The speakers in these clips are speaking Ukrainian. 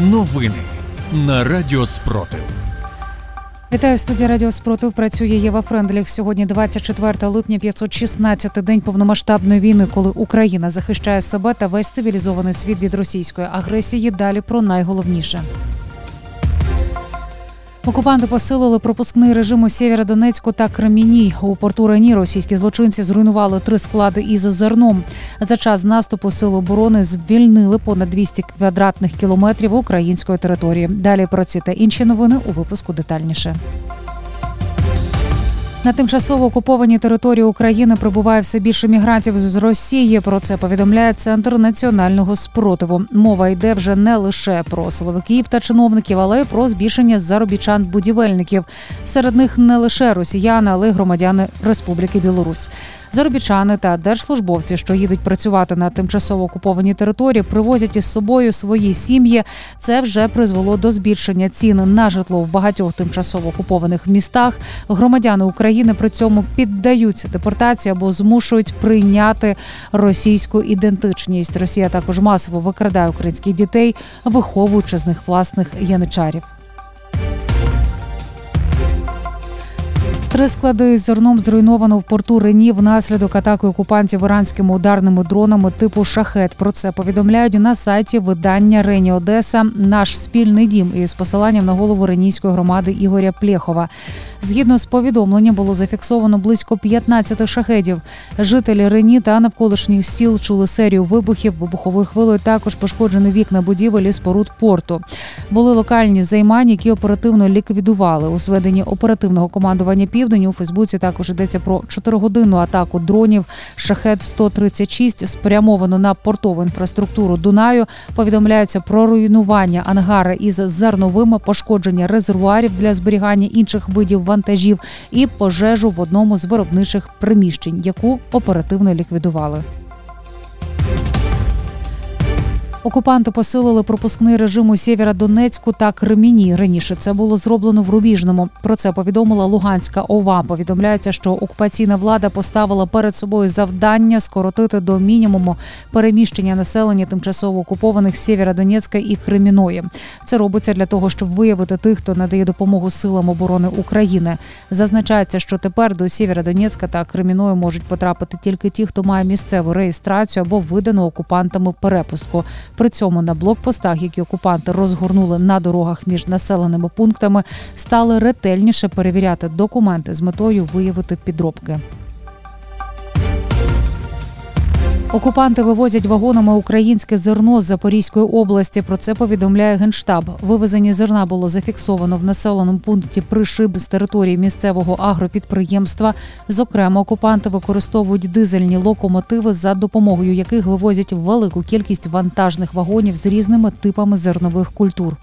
Новини на Радіо Спротив. Вітаю студія Радіо Спротив. Працює Єва Френдліх. Сьогодні 24 липня, 516 день повномасштабної війни, коли Україна захищає себе та весь цивілізований світ від російської агресії. Далі про найголовніше. Окупанти посилили пропускний режим у Сєвєродонецьку та Креміні. У порту Рені російські злочинці зруйнували три склади із зерном. За час наступу сил оборони звільнили понад 200 квадратних кілометрів української території. Далі про ці та інші новини у випуску детальніше. На тимчасово окупованій території України прибуває все більше мігрантів з Росії. Про це повідомляє центр національного спротиву. Мова йде вже не лише про силовиків та чиновників, але й про збільшення заробітчан-будівельників. Серед них не лише росіяни, але й громадяни Республіки Білорусь. Заробітчани та держслужбовці, що їдуть працювати на тимчасово окупованій території, привозять із собою свої сім'ї. Це вже призвело до збільшення цін на житло в багатьох тимчасово окупованих містах. Громадяни України при цьому піддаються депортації або змушують прийняти російську ідентичність. Росія також масово викрадає українських дітей, виховуючи з них власних яничарів. Три склади з зерном зруйновано в порту Рені внаслідок атаки окупантів іранськими ударними дронами типу шахет. Про це повідомляють на сайті видання Рені Одеса. Наш спільний дім із посиланням на голову Ренійської громади Ігоря Плєхова. Згідно з повідомленням, було зафіксовано близько 15 шахедів. Жителі Рені та навколишніх сіл чули серію вибухів. Вибуховою хвилою також пошкоджено вікна будівель і споруд порту. Були локальні займання, які оперативно ліквідували у зведенні оперативного командування Південь. У Фейсбуці також йдеться про чотиригодинну атаку дронів. Шахет 136 спрямовано на портову інфраструктуру Дунаю. Повідомляється про руйнування ангара із зерновими, пошкодження резервуарів для зберігання інших видів вантажів і пожежу в одному з виробничих приміщень, яку оперативно ліквідували. Окупанти посилили пропускний режим у Сєвєродонецьку та Креміні. Раніше це було зроблено в Рубіжному. Про це повідомила Луганська ОВА. Повідомляється, що окупаційна влада поставила перед собою завдання скоротити до мінімуму переміщення населення тимчасово окупованих Сєвєродонецька і Креміної. Це робиться для того, щоб виявити тих, хто надає допомогу силам оборони України. Зазначається, що тепер до Сєвєродонецька та Креміної можуть потрапити тільки ті, хто має місцеву реєстрацію або видану окупантами перепустку. При цьому на блокпостах, які окупанти розгорнули на дорогах між населеними пунктами, стали ретельніше перевіряти документи з метою виявити підробки. Окупанти вивозять вагонами українське зерно з Запорізької області. Про це повідомляє генштаб. Вивезення зерна було зафіксовано в населеному пункті Пришиб з території місцевого агропідприємства. Зокрема, окупанти використовують дизельні локомотиви, за допомогою яких вивозять велику кількість вантажних вагонів з різними типами зернових культур.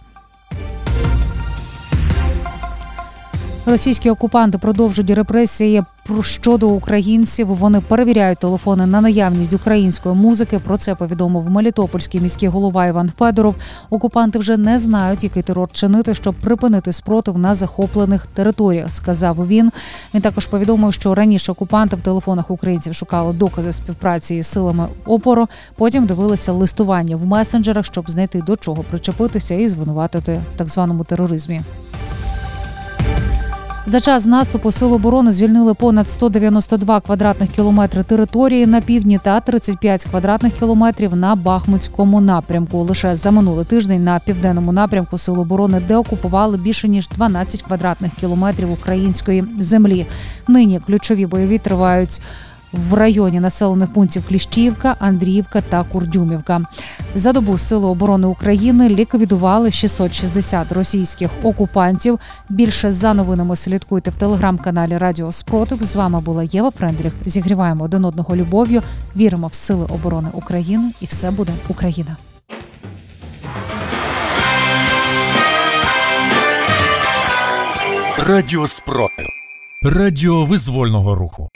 Російські окупанти продовжують репресії щодо українців. Вони перевіряють телефони на наявність української музики. Про це повідомив Мелітопольський міський голова Іван Федоров. Окупанти вже не знають, який терор чинити, щоб припинити спротив на захоплених територіях. Сказав він. Він також повідомив, що раніше окупанти в телефонах українців шукали докази співпраці із силами опору. Потім дивилися листування в месенджерах, щоб знайти до чого причепитися і звинуватити так званому тероризмі. За час наступу сил оборони звільнили понад 192 квадратних кілометри території на півдні та 35 квадратних кілометрів на Бахмутському напрямку. Лише за минулий тиждень на південному напрямку сил оборони деокупували більше ніж 12 квадратних кілометрів української землі. Нині ключові бойові тривають в районі населених пунктів Кліщівка, Андріївка та Курдюмівка. За добу Сили оборони України ліквідували 660 російських окупантів. Більше за новинами слідкуйте в телеграм-каналі Радіо Спротив. З вами була Єва Френдріх. Зігріваємо один одного любов'ю. Віримо в сили оборони України, і все буде Україна. Радіо Спротив. Радіо визвольного руху.